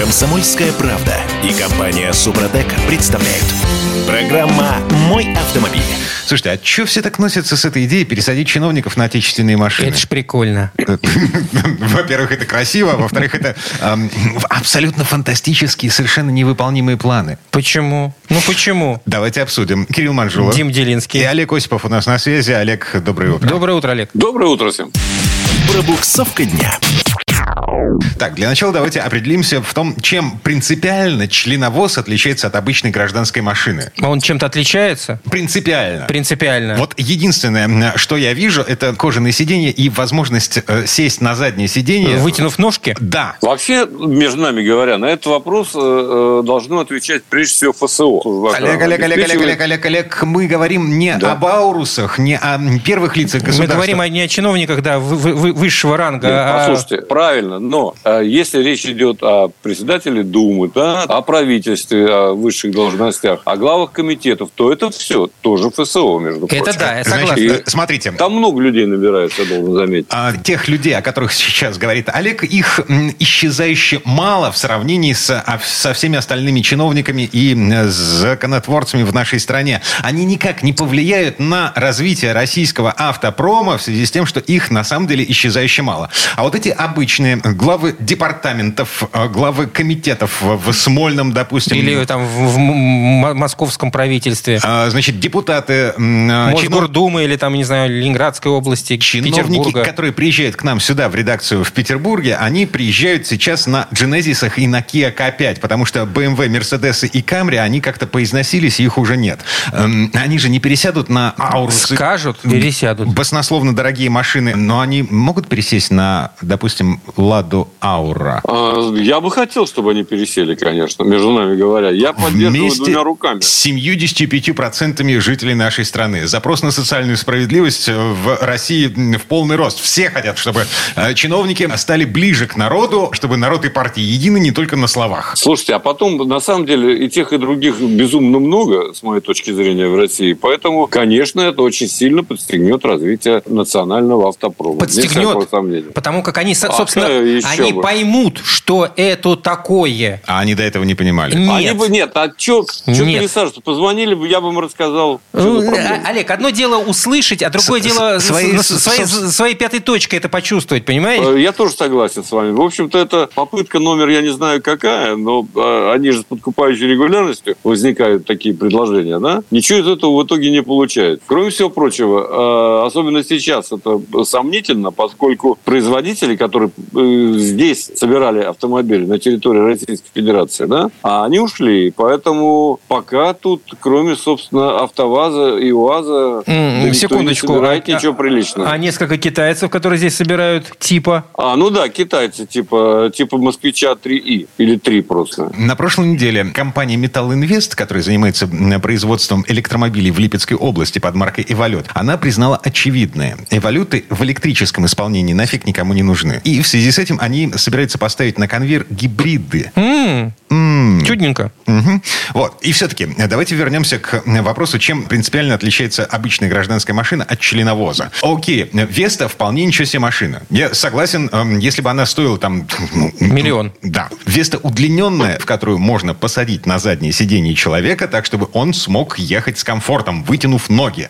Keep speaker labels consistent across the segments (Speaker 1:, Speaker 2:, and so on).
Speaker 1: Комсомольская правда и компания Супротек представляют. Программа «Мой автомобиль».
Speaker 2: Слушайте, а что все так носятся с этой идеей пересадить чиновников на отечественные машины?
Speaker 3: Это ж прикольно.
Speaker 2: Во-первых, это красиво, а во-вторых, это эм, абсолютно фантастические, совершенно невыполнимые планы.
Speaker 3: Почему? Ну почему?
Speaker 2: Давайте обсудим. Кирилл Манжулов.
Speaker 3: Дим Делинский.
Speaker 2: И Олег Осипов у нас на связи. Олег, доброе утро.
Speaker 3: Доброе утро, Олег.
Speaker 4: Доброе утро всем.
Speaker 1: Пробуксовка дня.
Speaker 2: Так, для начала давайте определимся в том, чем принципиально членовоз отличается от обычной гражданской машины.
Speaker 3: А он чем-то отличается?
Speaker 2: Принципиально.
Speaker 3: Принципиально.
Speaker 2: Вот единственное, что я вижу, это кожаные сиденья и возможность э, сесть на заднее сиденье.
Speaker 3: Вытянув ножки?
Speaker 2: Да.
Speaker 4: Вообще, между нами говоря, на этот вопрос э, э, должно отвечать прежде всего ФСО.
Speaker 2: Олег, Олег, Олег, Олег, Олег, Олег, Олег, мы говорим не
Speaker 4: Да.
Speaker 2: об аурусах, не о первых лицах
Speaker 3: Мы
Speaker 2: государства.
Speaker 3: говорим о, не о чиновниках, да, вы- вы- вы- высшего ранга.
Speaker 4: Нет,
Speaker 3: а-
Speaker 4: послушайте, правильно, но э, если речь идет о председателе Думы, да, о правительстве, о высших должностях, о главах комитетов, то это все тоже ФСО, между прочим.
Speaker 3: Это да, я
Speaker 2: Значит,
Speaker 3: согласен.
Speaker 2: э, смотрите,
Speaker 4: Там много людей набирается, я должен заметить.
Speaker 2: а, тех людей, о которых сейчас говорит Олег, их исчезающе мало в сравнении с, а, со всеми остальными чиновниками и законотворцами в нашей стране. Они никак не повлияют на развитие российского автопрома в связи с тем, что их на самом деле исчезающе мало. А вот эти обычные главы департаментов, э, главы комитетов в Смольном, допустим,
Speaker 3: Или там в, в московском правительстве.
Speaker 2: а, значит, депутаты, а, чинов-
Speaker 3: Мосгордумы или там, не знаю, Ленинградской области,
Speaker 2: Чиновники,
Speaker 3: Петербурга.
Speaker 2: которые приезжают к нам сюда, в редакцию в Петербурге, они приезжают сейчас на Genesis'ах и на Kia K5, потому что BMW, Mercedes и Camry, они как-то поизносились, и их уже нет. Эм, Они же не пересядут на Аурусы.
Speaker 3: Скажут, пересядут.
Speaker 2: Баснословно дорогие машины, но они могут пересесть на, допустим, Ладу Аура.
Speaker 4: А, Я бы хотел, чтобы они пересели, конечно, между нами говоря. Я поддерживаю
Speaker 2: Вместе
Speaker 4: двумя руками.
Speaker 2: с 75% жителей нашей страны. Запрос на социальную справедливость в России в полный рост. Все хотят, чтобы э, чиновники стали ближе к народу, чтобы народ и партии едины не только на словах.
Speaker 4: Слушайте, а потом, на самом деле, и тех, и других безумно много, с моей точки зрения, в России. Поэтому, конечно, это очень сильно подстегнет развитие национального автопрома.
Speaker 3: Подстегнет. Потому как они, со-
Speaker 4: А,
Speaker 3: собственно,
Speaker 4: еще
Speaker 3: они
Speaker 4: бы.
Speaker 3: поймут, что это такое.
Speaker 2: А они до этого не понимали.
Speaker 3: Нет.
Speaker 4: Они бы, нет, а что пересаживаться? Позвонили бы, я бы им рассказал.
Speaker 3: Ну,
Speaker 4: проблема.
Speaker 3: а- Олег, одно дело услышать, а другое
Speaker 2: С-
Speaker 3: дело
Speaker 2: с-
Speaker 3: с-
Speaker 2: своей-
Speaker 3: с- своей,
Speaker 2: с-
Speaker 3: своей пятой точкой это почувствовать, понимаете?
Speaker 4: Э, Я тоже согласен с вами. В общем-то, это попытка номер, я не знаю какая, но э, они же с подкупающей регулярностью возникают такие предложения, да? Ничего из этого в итоге не получают. Кроме всего прочего, э, особенно сейчас это сомнительно, поскольку производители, которые э, здесь собирали автомобили на территории Российской Федерации, да, а они ушли. Поэтому пока тут, кроме, собственно, АвтоВАЗа и УАЗа, да никто
Speaker 3: Секундочку.
Speaker 4: не собирает
Speaker 3: а-
Speaker 4: ничего приличного.
Speaker 3: А несколько китайцев, которые здесь собирают, типа...
Speaker 4: А, ну да, китайцы, типа, типа москвича 3И. Или 3 просто.
Speaker 2: На прошлой неделе компания Metal Invest, которая занимается производством электромобилей в Липецкой области под маркой «Эволют», она признала очевидное. «Эволюты» в электрическом исполнении нафиг никому не нужны. И в связи с этим они собираются поставить на конвейер гибриды.
Speaker 3: М,
Speaker 2: М.
Speaker 3: чудненько.
Speaker 2: Мгм. Вот. И все-таки давайте вернемся к вопросу, чем принципиально отличается обычная гражданская машина от членовоза. Окей, Веста вполне ничего себе машина. Я согласен, эм, если бы она стоила там... ну,
Speaker 3: Миллион.
Speaker 2: Да. Веста удлиненная, в которую можно посадить на заднее сиденье человека, так, чтобы он смог ехать с комфортом, вытянув ноги.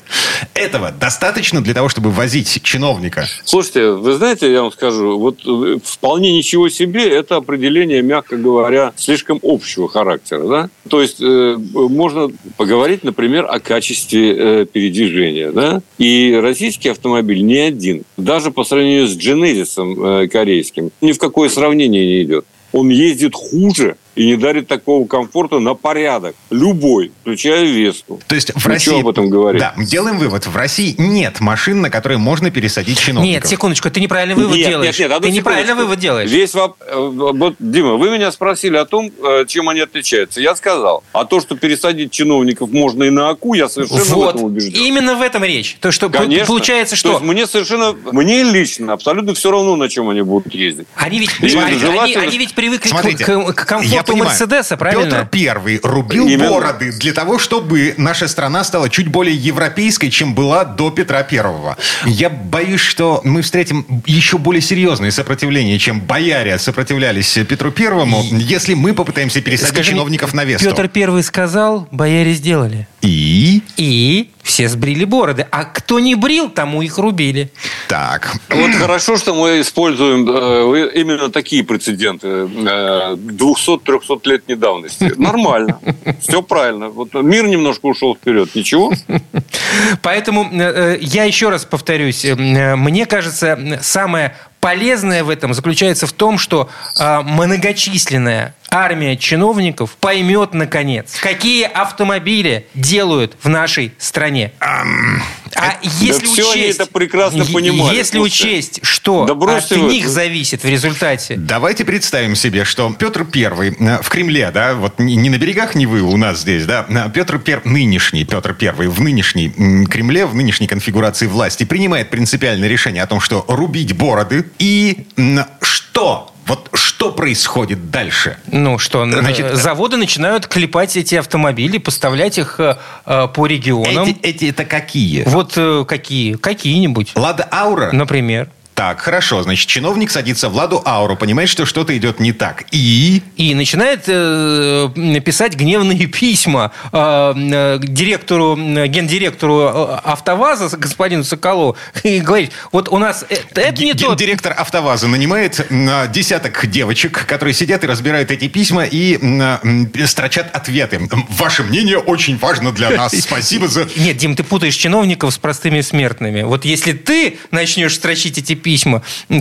Speaker 2: Этого достаточно для того, чтобы возить чиновника.
Speaker 4: Слушайте, вы знаете, я вам скажу, вот э, вполне ничего себе это определение, мягко говоря, слишком общего характера. Да? То есть э, можно поговорить, например, о качестве э, передвижения. Да? И российский автомобиль не один, даже по сравнению с Genesis э, корейским, ни в какое сравнение не идет. Он ездит хуже и не дарит такого комфорта на порядок. Любой, включая Весту.
Speaker 2: То есть в России...
Speaker 4: об этом говорить?
Speaker 2: Да, делаем вывод. В России нет машин, на которые можно пересадить чиновников.
Speaker 3: Нет, секундочку, ты неправильный вывод
Speaker 4: Нет,
Speaker 3: делаешь.
Speaker 4: нет, нет, одну
Speaker 3: ты
Speaker 4: секундочку.
Speaker 3: вывод делаешь.
Speaker 4: Весь воп- э, вот, Дима, вы меня спросили о том, э, чем они отличаются. Я сказал. А то, что пересадить чиновников можно и на АКУ, я совершенно в
Speaker 3: Вот,
Speaker 4: этом убежден.
Speaker 3: именно в этом речь. То, что
Speaker 4: Конечно.
Speaker 3: получается,
Speaker 4: То
Speaker 3: что
Speaker 4: есть мне совершенно, мне лично абсолютно все равно, на чем они будут ездить.
Speaker 3: они ведь,
Speaker 4: И
Speaker 3: они,
Speaker 4: желательно-
Speaker 3: они ведь привыкли
Speaker 2: Смотрите,
Speaker 3: к, к комфорту
Speaker 2: я понимаю.
Speaker 3: Мерседеса, правильно?
Speaker 2: Петр Первый рубил
Speaker 4: Именно.
Speaker 2: бороды для того, чтобы наша страна стала чуть более европейской, чем была до Петра Первого. Я боюсь, что мы встретим еще более серьезное сопротивление, чем бояре сопротивлялись Петру Первому, если мы попытаемся пересадить
Speaker 3: Скажи
Speaker 2: чиновников на Весту.
Speaker 3: Петр Первый сказал, бояре сделали.
Speaker 2: И...
Speaker 3: И все сбрили бороды. А кто не брил, тому их рубили.
Speaker 2: Так.
Speaker 4: Вот хорошо, что мы используем э, именно такие прецеденты э, 200-300 лет недавности. Нормально. Все правильно. Вот мир немножко ушел вперед. Ничего?
Speaker 3: Поэтому э, э, я еще раз повторюсь. э, Мне кажется, самое полезное в этом заключается в том, что э, многочисленная армия чиновников поймет, наконец, какие автомобили делают в нашей стране. А если
Speaker 4: все они
Speaker 3: учесть,
Speaker 4: это прекрасно понимали,
Speaker 3: Если
Speaker 4: слушайте.
Speaker 3: учесть, что
Speaker 4: Да
Speaker 3: от
Speaker 4: вы.
Speaker 3: них зависит в результате
Speaker 2: Давайте представим себе, что Петр Первый э, в Кремле, да, вот не не на берегах Невы у нас здесь, да, а Петр Пер... нынешний Петр Первый в нынешней Кремле, в нынешней конфигурации власти принимает принципиальное решение о том, что рубить бороды и что? Вот что происходит дальше?
Speaker 3: Ну что, н-
Speaker 2: Значит,
Speaker 3: э, заводы начинают клепать эти автомобили, поставлять их э, э, по регионам.
Speaker 2: Эти, эти это какие?
Speaker 3: Вот э, какие? Какие-нибудь.
Speaker 2: Лада Аура?
Speaker 3: Например.
Speaker 2: Так, хорошо. Значит, чиновник садится в Ладу Ауру, понимает, что что-то идет не так. И...
Speaker 3: И начинает э, писать гневные письма э, э, директору, э, гендиректору э, АвтоВАЗа, господину Соколову, и говорит, вот у нас это, это не тот...
Speaker 2: Директор АвтоВАЗа нанимает десяток девочек, которые сидят и разбирают эти письма и строчат ответы. Ваше мнение очень важно для нас. Спасибо за...
Speaker 3: Нет, Дим, ты путаешь чиновников с простыми смертными. Вот если ты начнешь строчить эти письма,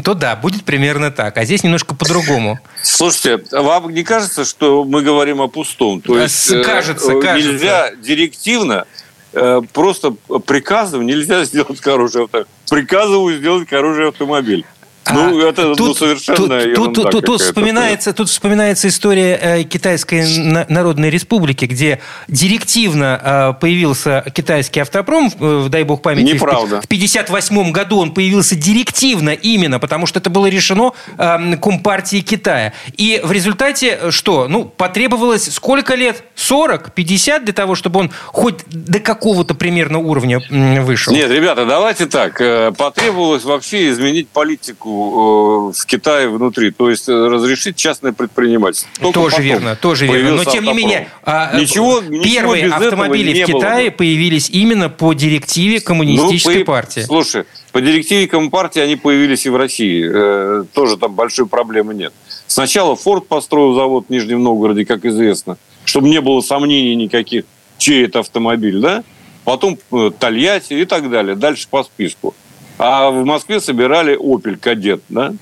Speaker 3: то да, будет примерно так. А здесь немножко по-другому.
Speaker 4: Слушайте, вам не кажется, что мы говорим о пустом? То
Speaker 3: А,
Speaker 4: есть
Speaker 3: с- кажется,
Speaker 4: э,
Speaker 3: кажется.
Speaker 4: нельзя директивно э, просто приказом нельзя сделать хороший автомобиль. Приказываю сделать хороший автомобиль. Ну,
Speaker 3: А,
Speaker 4: это ну,
Speaker 3: тут-
Speaker 4: совершенно
Speaker 3: тут, тут, тут- тут вспоминается, тут вспоминается история э, Китайской на- Народной Республики, где директивно э, появился китайский автопром, э, дай бог памяти.
Speaker 4: Неправда.
Speaker 3: В 1958 году он появился директивно именно, потому что это было решено э, Компартией Китая. И в результате что? Ну, потребовалось сколько лет? 40? 50 для того, чтобы он хоть до какого-то примерно уровня вышел?
Speaker 4: Нет, ребята, давайте так. Потребовалось вообще изменить политику в Китае внутри, то есть э, разрешить частное предпринимательство. Только
Speaker 3: тоже верно, тоже верно. Но тем не менее, а,
Speaker 4: ничего,
Speaker 3: э,
Speaker 4: ничего
Speaker 3: первые
Speaker 4: этого
Speaker 3: автомобили в
Speaker 4: было
Speaker 3: Китае
Speaker 4: бы.
Speaker 3: появились именно по директиве коммунистической
Speaker 4: Ну, по-
Speaker 3: партии.
Speaker 4: Слушай, по директиве Компартии они появились и в России. Э, тоже там большой проблемы нет. Сначала Форд построил завод в Нижнем Новгороде, как известно, чтобы не было сомнений никаких, чей это автомобиль, да? Потом э, Тольятти и так далее. Дальше по списку. А в Москве собирали Opel Кадет, да?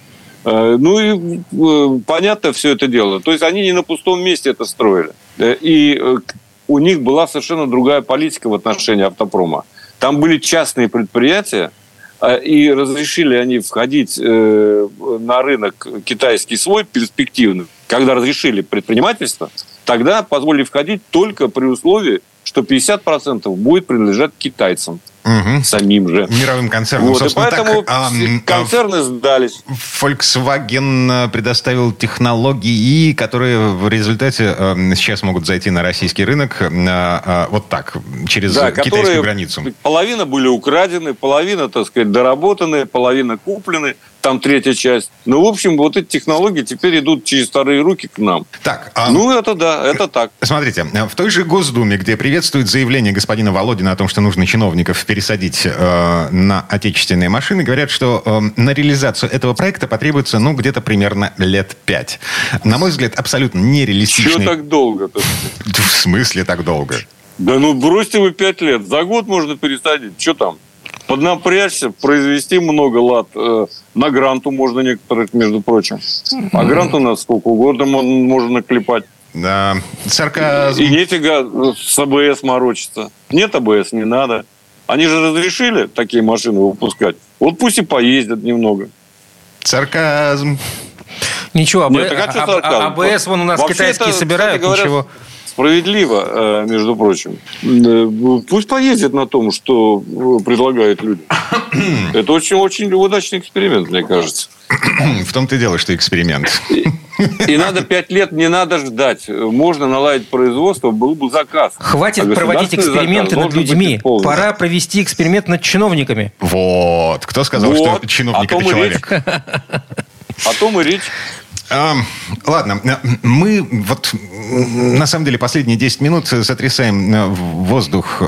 Speaker 4: Э, Ну и э, понятно все это дело. То есть они не на пустом месте это строили. Э, И у них была совершенно другая политика в отношении автопрома. Там были частные предприятия, и разрешили они входить на рынок китайский свой перспективный. Когда разрешили предпринимательство, тогда позволили входить только при условии, что 50% будет принадлежать китайцам
Speaker 2: Мгм.
Speaker 4: самим же.
Speaker 2: Мировым концерном.
Speaker 4: Вот, и
Speaker 2: Собственно,
Speaker 4: поэтому
Speaker 2: так, а, м, а,
Speaker 4: концерны сдались.
Speaker 2: Volkswagen э, предоставил технологии, которые в результате э, сейчас могут зайти на российский рынок э, э, вот так, через
Speaker 4: Да,
Speaker 2: китайскую границу.
Speaker 4: половина были украдены, половина, так сказать, доработаны, половина куплены, там третья часть. Ну, в общем, вот эти технологии теперь идут через вторые руки к нам.
Speaker 2: Так, а,
Speaker 4: Ну, это да, это так.
Speaker 2: Смотрите, в той же Госдуме, где приветствует заявление господина Володина о том, что нужно чиновников пересадить э, на отечественные машины, говорят, что э, на реализацию этого проекта потребуется, ну, где-то примерно лет пять. На мой взгляд, абсолютно
Speaker 4: Чего
Speaker 2: нереалистичный...
Speaker 4: так долго-то?
Speaker 2: В смысле так долго?
Speaker 4: Да ну, бросьте вы пять лет. За год можно пересадить. Что там? Поднапрячься, произвести много лад. Э, На гранту можно некоторых, между прочим. А грант у нас сколько угодно можно наклепать.
Speaker 2: Да, сарказм.
Speaker 4: И нефига э, с АБС морочиться. Нет АБС, не надо. Они же разрешили такие машины выпускать. Вот пусть и поездят немного.
Speaker 2: Сарказм.
Speaker 3: Ничего, АБ-
Speaker 4: Нет, а
Speaker 3: А-? А- АБС вон у нас
Speaker 4: Вообще
Speaker 3: китайские
Speaker 4: это,
Speaker 3: собирают,
Speaker 4: говоря,
Speaker 3: ничего.
Speaker 4: Справедливо, э, между прочим. Э, пусть поездит на том, что предлагают люди. Это очень-очень удачный эксперимент, мне кажется.
Speaker 2: В том-то и дело, что эксперимент.
Speaker 4: И, надо пять лет, не надо ждать. Можно наладить производство, был бы заказ.
Speaker 3: Хватит а проводить эксперименты над людьми. Пора провести эксперимент над чиновниками.
Speaker 2: Вот. Кто сказал, вот. что чиновник это человек?
Speaker 4: О том и речь.
Speaker 2: Ладно, мы вот на самом деле последние 10 минут сотрясаем э, воздух э,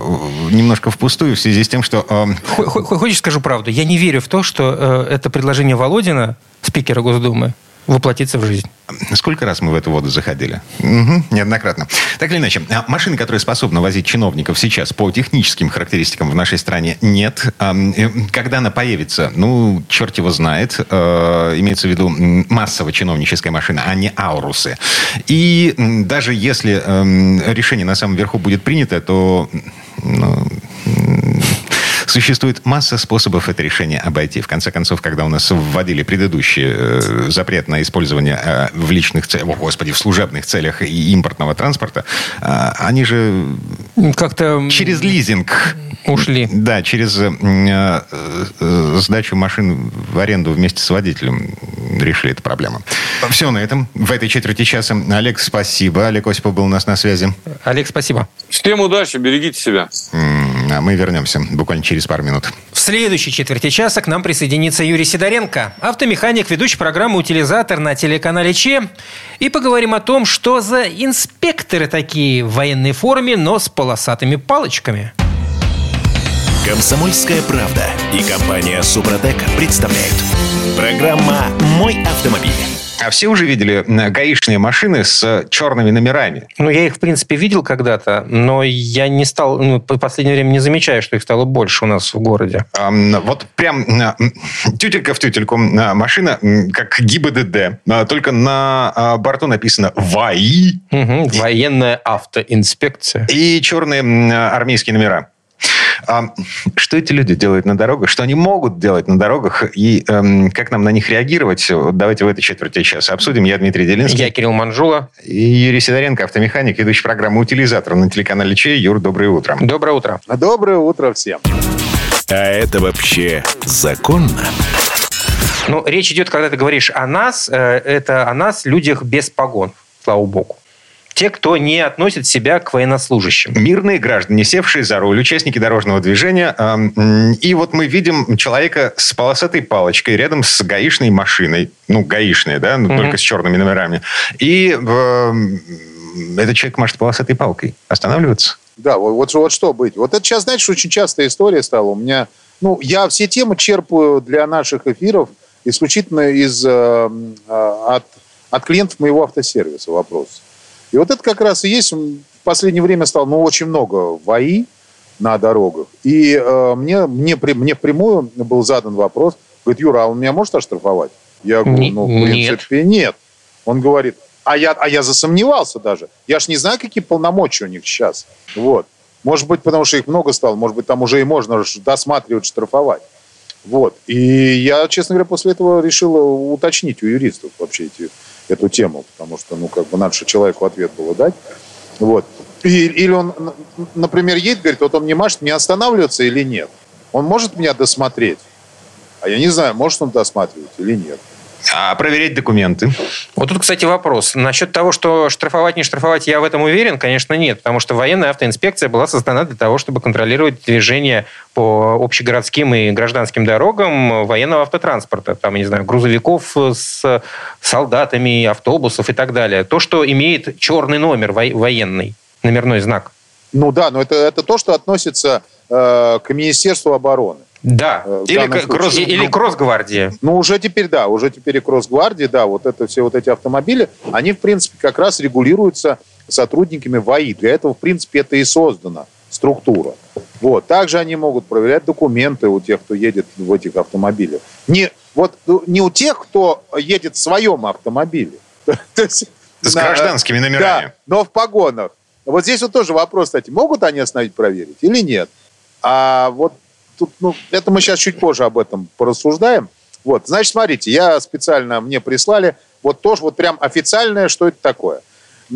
Speaker 2: немножко впустую в связи с тем, что...
Speaker 3: Э, хочешь скажу правду? Я не верю в то, что это предложение Володина, спикера Госдумы, воплотиться в жизнь.
Speaker 2: Сколько раз мы в эту воду заходили? Угу, неоднократно. Так или иначе, а машины, которые способны возить чиновников сейчас по техническим характеристикам в нашей стране, нет. Э, когда она появится, ну, черт его знает. Э, имеется в виду массово чиновническая машина, а не аурусы. И даже если эм, решение на самом верху будет принято, то ну, Существует масса способов это решение обойти. В конце концов, когда у нас вводили предыдущий э, запрет на использование э, в личных целях, о, господи, в служебных целях и импортного транспорта, э, они же
Speaker 3: как-то
Speaker 2: через лизинг
Speaker 3: ушли.
Speaker 2: Да, через э, э, сдачу машин в аренду вместе с водителем решили эту проблему. Все на этом. В этой четверти часа. Олег, спасибо. Олег Осипов был у нас на связи.
Speaker 3: Олег, спасибо.
Speaker 4: Всем удачи, берегите себя.
Speaker 2: А мы вернемся буквально через пару минут.
Speaker 3: В следующей четверти часа к нам присоединится Юрий Сидоренко, автомеханик, ведущий программы «Утилизатор» на телеканале ЧЕ. И поговорим о том, что за инспекторы такие в военной форме, но с полосатыми палочками.
Speaker 1: Комсомольская правда и компания «Супротек» представляют. Программа «Мой автомобиль».
Speaker 2: А все уже видели гаишные машины с черными номерами?
Speaker 3: Ну, я их, в принципе, видел когда-то, но я не стал, ну, по последнее время не замечаю, что их стало больше у нас в городе.
Speaker 2: А, вот прям тютелька в тютельку машина, как ГИБДД, а, только на а, борту написано ВАИ.
Speaker 3: Угу, военная автоинспекция.
Speaker 2: И черные армейские номера. А что эти люди делают на дорогах? Что они могут делать на дорогах? И эм, как нам на них реагировать? Давайте в этой четверти часа обсудим. Я Дмитрий Делинский.
Speaker 3: Я Кирилл Манжула.
Speaker 2: И Юрий Сидоренко, автомеханик, ведущий программы «Утилизатор» на телеканале Чей. Юр, доброе утро.
Speaker 3: Доброе утро.
Speaker 5: Доброе утро всем.
Speaker 1: А это вообще законно?
Speaker 3: Ну, речь идет, когда ты говоришь о нас, э, это о нас, людях без погон, слава богу те, кто не относит себя к военнослужащим.
Speaker 2: Мирные граждане, севшие за руль, участники дорожного движения. И вот мы видим человека с полосатой палочкой рядом с гаишной машиной. Ну, гаишная, да, но угу. только с черными номерами. И этот человек машет полосатой палкой. Останавливаться?
Speaker 5: Да, вот, вот, вот что быть. Вот это сейчас, знаешь, очень частая история стала. У меня, ну, я все темы черпаю для наших эфиров исключительно из, э, э, от, от клиентов моего автосервиса вопрос. И вот это как раз и есть, в последнее время стало ну, очень много ВАИ на дорогах. И э, мне, мне, мне прямую был задан вопрос, говорит, Юра, а он меня может оштрафовать? Я говорю, ну, в принципе, нет. нет. Он говорит, а я, а я засомневался даже. Я ж не знаю, какие полномочия у них сейчас. Вот. Может быть, потому что их много стало, может быть, там уже и можно досматривать, штрафовать. Вот. И я, честно говоря, после этого решил уточнить у юристов вообще эти эту тему, потому что, ну, как бы надо же человеку ответ было дать. Вот. И, или он, например, едет, говорит, вот он не машет, мне останавливаться или нет? Он может меня досмотреть? А я не знаю, может он досматривать или нет.
Speaker 2: А проверять документы?
Speaker 3: Вот тут, кстати, вопрос. Насчет того, что штрафовать, не штрафовать, я в этом уверен, конечно, нет. Потому что военная автоинспекция была создана для того, чтобы контролировать движение по общегородским и гражданским дорогам военного автотранспорта. Там, не знаю, грузовиков с солдатами, автобусов и так далее. То, что имеет черный номер военный, номерной знак.
Speaker 5: Ну да, но это, это то, что относится э, к Министерству обороны.
Speaker 3: Да, э, или, кросс, или кросс-гвардия.
Speaker 5: Ну, уже теперь, да, уже теперь и кросс-гвардия, да, вот это все вот эти автомобили, они, в принципе, как раз регулируются сотрудниками ВАИ. Для этого, в принципе, это и создана структура. Вот. Также они могут проверять документы у тех, кто едет в этих автомобилях. Не, вот, ну, не у тех, кто едет в своем автомобиле.
Speaker 2: С гражданскими номерами. Да,
Speaker 5: но в погонах. Вот здесь вот тоже вопрос, кстати, могут они остановить, проверить или нет? А вот тут, ну, это мы сейчас чуть позже об этом порассуждаем. Вот, значит, смотрите, я специально, мне прислали вот тоже вот прям официальное, что это такое.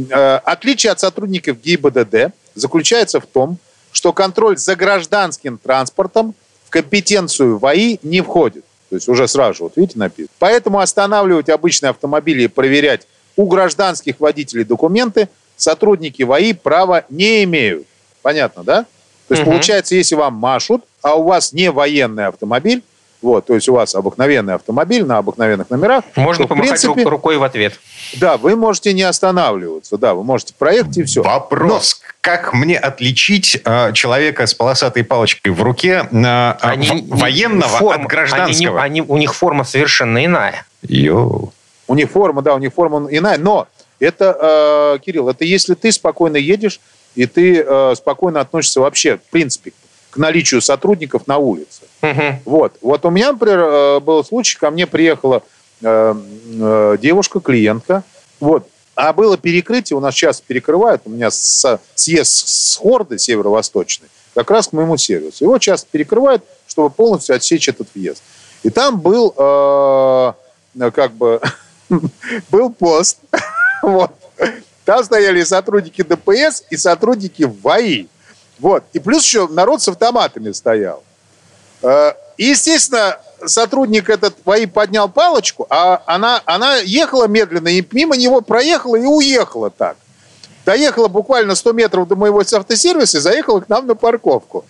Speaker 5: Э, отличие от сотрудников ГИБДД заключается в том, что контроль за гражданским транспортом в компетенцию ВАИ не входит. То есть уже сразу вот видите, написано. Поэтому останавливать обычные автомобили и проверять у гражданских водителей документы сотрудники ВАИ права не имеют. Понятно, да? То есть, угу. получается, если вам машут, а у вас не военный автомобиль, вот, то есть у вас обыкновенный автомобиль на обыкновенных номерах.
Speaker 3: Можно то, помахать принципе, рукой в ответ.
Speaker 5: Да, вы можете не останавливаться, да, вы можете проехать и все.
Speaker 2: Вопрос. Но... Как мне отличить э, человека с полосатой палочкой в руке э, они, военного форма, от гражданского?
Speaker 3: Они, они, у них форма совершенно иная.
Speaker 2: Йоу.
Speaker 5: У них форма, да, у них форма иная. Но это, э, Кирилл, это если ты спокойно едешь, и ты э, спокойно относишься вообще, в принципе, к наличию сотрудников на улице. Угу. Вот. Вот у меня, например, э, был случай, ко мне приехала э, э, девушка, клиентка, вот, а было перекрытие, у нас сейчас перекрывают, у меня съезд с Хорды северо-восточный, как раз к моему сервису. Его часто перекрывают, чтобы полностью отсечь этот въезд. И там был, э, как бы, был пост, вот. Там стояли сотрудники ДПС и сотрудники ВАИ. Вот. И плюс еще народ с автоматами стоял. Э, и, естественно, сотрудник этот ВАИ поднял палочку, а она, она ехала медленно, и мимо него проехала и уехала так. Доехала буквально 100 метров до моего автосервиса и заехала к нам на парковку.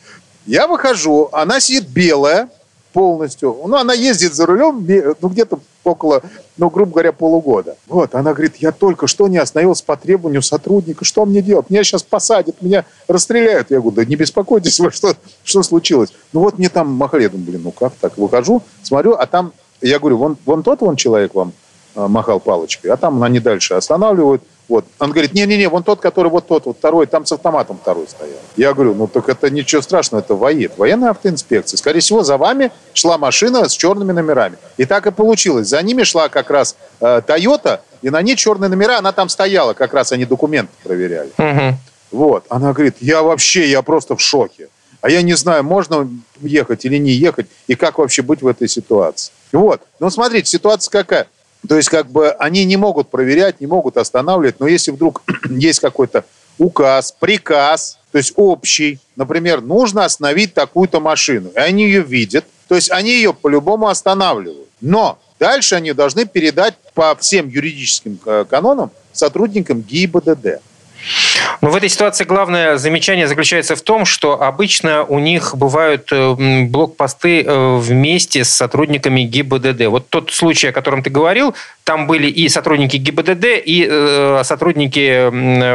Speaker 5: Я выхожу, она сидит белая полностью. Ну, она ездит за рулем, ну, где-то около, ну, грубо говоря, полугода. Вот, она говорит, я только что не остановился по требованию сотрудника, что мне делать? Меня сейчас посадят, меня расстреляют. Я говорю, да не беспокойтесь вы, что, что случилось? Ну, вот мне там махали, думаю, блин, ну как так? Выхожу, смотрю, а там, я говорю, вон, вон тот вон человек вам э, махал палочкой, а там они дальше останавливают, вот. Он говорит, не-не-не, вон тот, который вот тот, вот второй, там с автоматом второй стоял. Я говорю, ну так это ничего страшного, это ВАИД, военная автоинспекция. Скорее всего, за вами шла машина с черными номерами. И так и получилось. За ними шла как раз э, Toyota, и на ней черные номера, она там стояла, как раз они документы проверяли. Угу. Вот. Она говорит, я вообще, я просто в шоке. А я не знаю, можно ехать или не ехать, и как вообще быть в этой ситуации. Вот. Ну, смотрите, ситуация какая. То есть как бы они не могут проверять, не могут останавливать, но если вдруг есть какой-то указ, приказ, то есть общий, например, нужно остановить такую-то машину, и они ее видят, то есть они ее по-любому останавливают. Но дальше они должны передать по всем юридическим э, канонам сотрудникам ГИБДД.
Speaker 3: Но в этой ситуации главное замечание заключается в том, что обычно у них бывают э, блокпосты э, вместе с сотрудниками ГИБДД. Вот тот случай, о котором ты говорил, там были и сотрудники ГИБДД, и э, сотрудники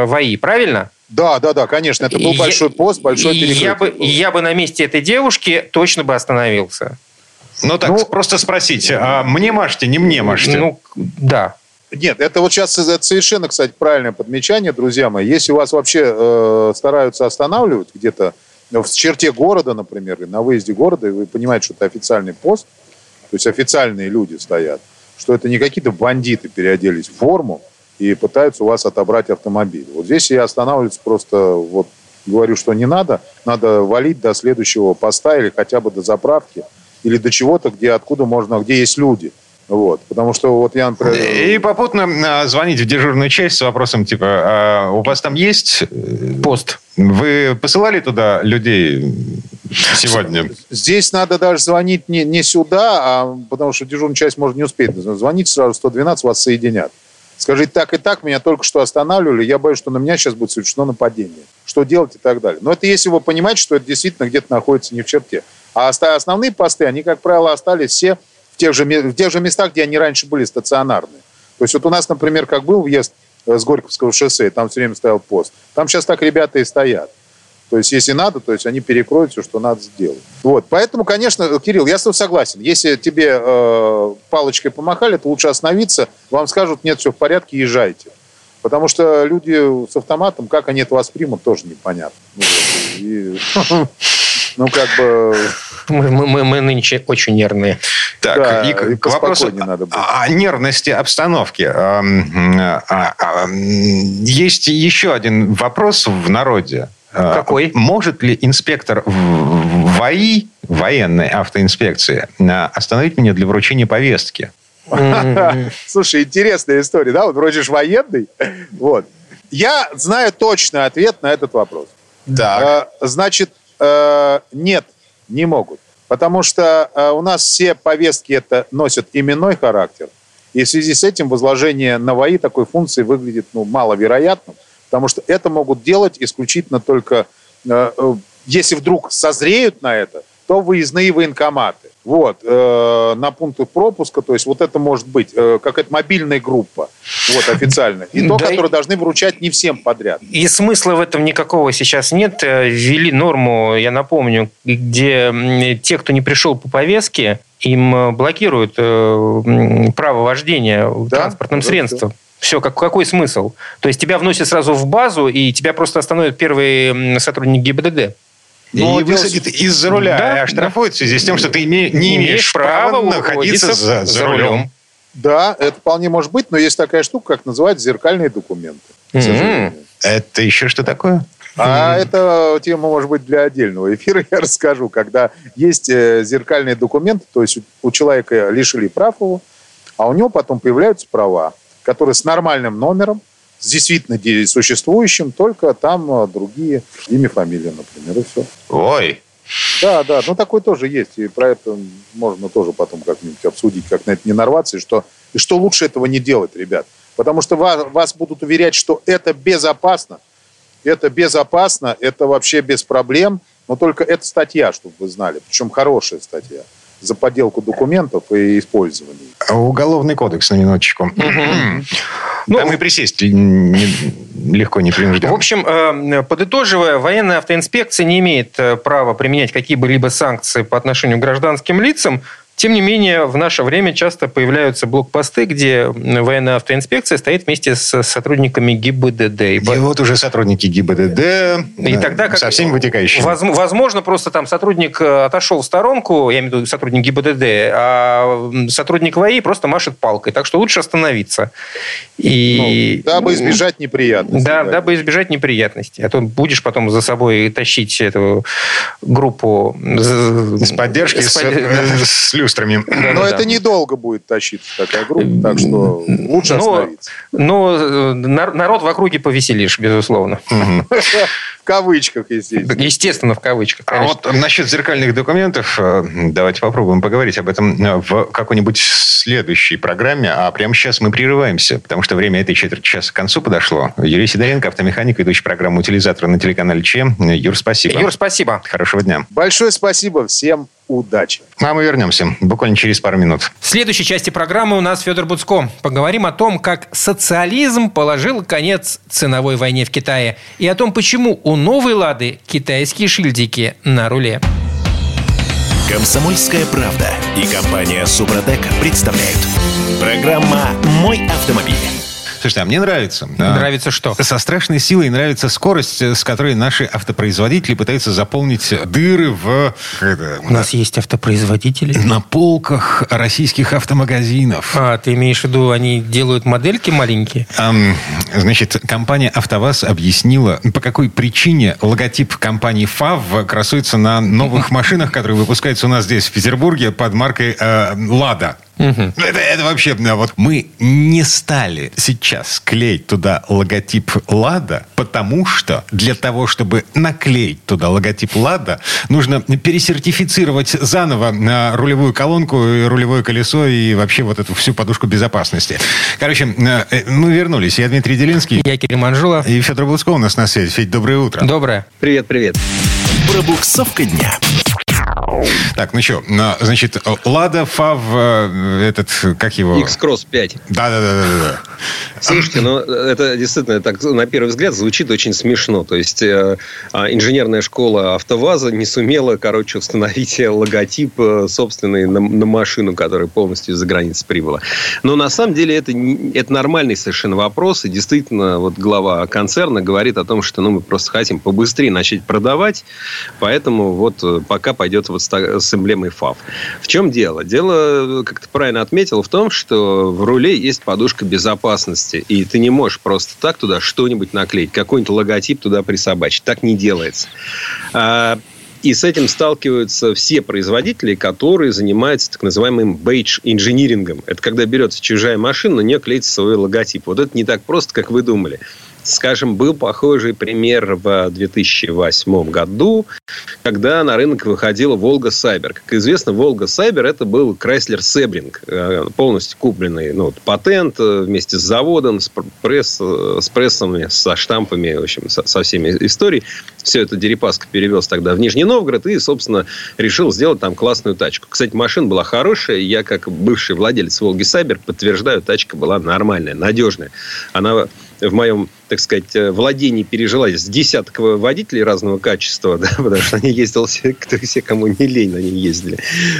Speaker 3: ВАИ, правильно?
Speaker 5: Да, да, да, конечно. Это был я, большой пост, большой перекрытие.
Speaker 3: Я бы, я бы на месте этой девушки точно бы остановился.
Speaker 2: Ну так, ну, просто спросить, а мне машите, не мне машите?
Speaker 3: Ну, да.
Speaker 5: Нет, это вот сейчас это совершенно, кстати, правильное подмечание, друзья мои. Если вас вообще э, стараются останавливать где-то в черте города, например, на выезде города, и вы понимаете, что это официальный пост, то есть официальные люди стоят, что это не какие-то бандиты переоделись в форму и пытаются у вас отобрать автомобиль. Вот здесь я останавливаюсь просто, вот говорю, что не надо, надо валить до следующего поста или хотя бы до заправки, или до чего-то, где откуда можно, где есть люди. Вот, потому что вот я, например...
Speaker 2: И попутно а, звонить в дежурную часть с вопросом, типа, а у вас там есть э, пост? Вы посылали туда людей сегодня?
Speaker 5: Здесь надо даже звонить не, не сюда, а потому что дежурная часть может не успеть. Звоните сразу 112, вас соединят. Скажите, так и так, меня только что останавливали, я боюсь, что на меня сейчас будет совершено нападение. Что делать и так далее. Но это если вы понимаете, что это действительно где-то находится не в черте. А основные посты, они, как правило, остались все тех же, в тех же местах, где они раньше были стационарные. То есть вот у нас, например, как был въезд э, с Горьковского шоссе, там все время стоял пост. Там сейчас так ребята и стоят. То есть, если надо, то есть они перекроют все, что надо сделать. Вот. Поэтому, конечно, Кирилл, я с тобой согласен. Если тебе э, палочкой помахали, то лучше остановиться. Вам скажут, нет, все в порядке, езжайте. Потому что люди с автоматом, как они это воспримут, тоже непонятно. Ну, и,
Speaker 3: ну как бы... Мы, мы, мы нынче очень нервные.
Speaker 2: Так, да, и, и к вопросу надо быть. о нервности обстановки. А, а, есть еще один вопрос в народе.
Speaker 3: А, Какой?
Speaker 2: Может ли инспектор ВАИ, военной автоинспекции, остановить меня для вручения повестки?
Speaker 5: Слушай, интересная история, да? Вот вроде же военный. Вот. Я знаю точный ответ на этот вопрос.
Speaker 2: Так.
Speaker 5: Э, Значит, э, нет, не могут. Потому что э, у нас все повестки это носят именной характер. И в связи с этим возложение на ВАИ такой функции выглядит ну, маловероятным. Потому что это могут делать исключительно только, э, э, если вдруг созреют на это, то выездные военкоматы. Вот, э, на пункты пропуска, то есть вот это может быть э, какая-то мобильная группа, вот, официальная. И то,
Speaker 3: Да и-
Speaker 5: которые должны вручать не всем подряд.
Speaker 3: И смысла в этом никакого сейчас нет. Э, Ввели норму, я напомню, где те, кто не пришел по повестке, им э, блокируют э, право вождения
Speaker 5: Да,
Speaker 3: транспортным
Speaker 5: да,
Speaker 3: средством. Все, как, какой смысл? То есть тебя вносят сразу в базу, и тебя просто остановят первые м, сотрудники ГИБДД.
Speaker 2: И
Speaker 5: Но дело-
Speaker 2: высадит из-за руля,
Speaker 3: Да,
Speaker 2: и оштрафует в связи с тем, что ты име- не имеешь права находиться за, за рулем.
Speaker 5: Да, это вполне может быть, но есть такая штука, как называют зеркальные документы. сожалению.
Speaker 2: Это еще что такое?
Speaker 5: А это тема, может быть, для отдельного эфира, я расскажу. Когда есть э, зеркальные документы, то есть у- человека лишили прав его, а у него потом появляются права, которые с нормальным номером, действительно де- существующим, только там э, другие имя, фамилия, например, и все.
Speaker 2: Ой.
Speaker 5: Да, да, ну такой тоже есть, и про это можно тоже потом как-нибудь обсудить, как на это не нарваться, и что, и что лучше этого не делать, ребят. Потому что вас, вас будут уверять, что это безопасно, это безопасно, это вообще без проблем, но только это статья, чтобы вы знали, причем хорошая статья за подделку документов и использование.
Speaker 2: Уголовный кодекс, на минуточку.
Speaker 3: Ну,
Speaker 2: Там и присесть не- легко, не
Speaker 3: В
Speaker 2: принужденно.
Speaker 3: общем, э, подытоживая, военная автоинспекция не имеет э, права применять какие-либо санкции по отношению к гражданским лицам. Тем не менее, в наше время часто появляются блокпосты, где военная автоинспекция стоит вместе с сотрудниками ГИБДД. И
Speaker 2: И вот уже сотрудники ГИБДД
Speaker 3: И
Speaker 2: э,
Speaker 3: тогда как
Speaker 2: со всеми вытекающими.
Speaker 3: Возм- Возможно, просто там сотрудник э, отошел в сторонку, я имею в виду сотрудник ГИБДД, а сотрудник ВАИ просто машет палкой. Так что лучше остановиться. И...
Speaker 5: Ну, дабы избежать неприятностей.
Speaker 3: Да, дабы избежать неприятностей. А то будешь потом за собой тащить эту группу
Speaker 2: С поддержки,
Speaker 3: с
Speaker 2: с,
Speaker 3: под-
Speaker 2: э, с люстрами.
Speaker 5: Но
Speaker 3: да.
Speaker 5: это недолго будет тащиться такая группа, так что лучше
Speaker 3: Ну,
Speaker 5: остановиться.
Speaker 3: Но э, нар- народ в округе повеселишь, безусловно.
Speaker 5: В кавычках, естественно.
Speaker 3: Естественно, в кавычках.
Speaker 2: А вот насчет зеркальных документов, э, давайте попробуем поговорить об этом э, в какой-нибудь следующей программе. А прямо сейчас мы прерываемся, потому что время этой четверти часа к концу подошло. Юрий Сидоренко, автомеханик, ведущий программу «Утилизатор» на телеканале ЧЕ. Юр, спасибо.
Speaker 3: Юр, спасибо.
Speaker 2: Хорошего дня.
Speaker 5: Большое спасибо, всем удачи.
Speaker 2: А мы вернемся буквально через пару минут.
Speaker 3: В следующей части программы у нас Федор Буцко. Поговорим о том, как социализм положил конец ценовой войне в Китае и о том, почему у новой «Лады» китайские шильдики на руле.
Speaker 1: Комсомольская правда и компания Супротек представляют. Программа «Мой автомобиль».
Speaker 2: Слушайте, а мне нравится.
Speaker 3: Нравится что?
Speaker 2: Со страшной силой нравится скорость, э, с которой наши автопроизводители пытаются заполнить дыры в... это,
Speaker 3: У нас есть автопроизводители.
Speaker 2: на полках российских автомагазинов.
Speaker 3: А, ты имеешь в виду, они делают модельки маленькие?
Speaker 2: Ам, Значит, компания «АвтоВАЗ» объяснила, по какой причине логотип компании «ФАВ» красуется на новых машинах, которые выпускаются у нас здесь, в Петербурге, под маркой э, «Лада». Это, это вообще, да, вот мы не стали сейчас клеить туда логотип «Лада», потому что для того, чтобы наклеить туда логотип «Лада», нужно пересертифицировать заново на рулевую колонку, и рулевое колесо и вообще вот эту всю подушку безопасности. Короче, э, э, мы вернулись. Я Дмитрий Делинский.
Speaker 3: Я Кирилл Манжула.
Speaker 2: И Федор Блусков у нас на связи. Федь, доброе утро.
Speaker 3: Доброе.
Speaker 6: Привет, привет.
Speaker 1: Пробуксовка дня.
Speaker 2: Так, ну что, значит, Лада, ФАВ, э, этот, как его?
Speaker 6: X-Cross 5.
Speaker 2: Да-да-да.
Speaker 6: Слушайте, ну это действительно так на первый взгляд звучит очень смешно. То есть э, а, инженерная школа АвтоВАЗа не сумела, короче, установить логотип э, собственный на, на машину, которая полностью из-за границы прибыла. Но на самом деле это, это нормальный совершенно вопрос. И действительно, вот глава концерна говорит о том, что ну, мы просто хотим побыстрее начать продавать. Поэтому вот э, пока пойдет вот с, эмблемой ФАВ. В чем дело? Дело, как ты правильно отметил, в том, что в руле есть подушка безопасности. И ты не можешь просто так туда что-нибудь наклеить, какой-нибудь логотип туда присобачить. Так не делается. А, И с этим сталкиваются все производители, которые занимаются так называемым бейдж инжинирингом. Это когда берется чужая машина, на нее клеится свой логотип. Вот это не так просто, как вы думали. Скажем, был похожий пример в 2008 году, когда на рынок выходила Волга Сайбер. Как известно, Волга Сайбер это был Chrysler Себринг, э, полностью купленный ну, патент э, вместе с заводом, с, пресс, э, с прессами, со штампами, в общем, со, со всеми историей. Все это Дерипаска перевез тогда в Нижний Новгород и, собственно, решил сделать там классную тачку. Кстати, машина была хорошая. Я, как бывший владелец Волги Сайбер, подтверждаю, тачка была нормальная, надежная. Она в моем, так сказать, э, владении пережила с десяток водителей разного качества, да, потому что они ездили все, кто, все, кому не лень, они ездили.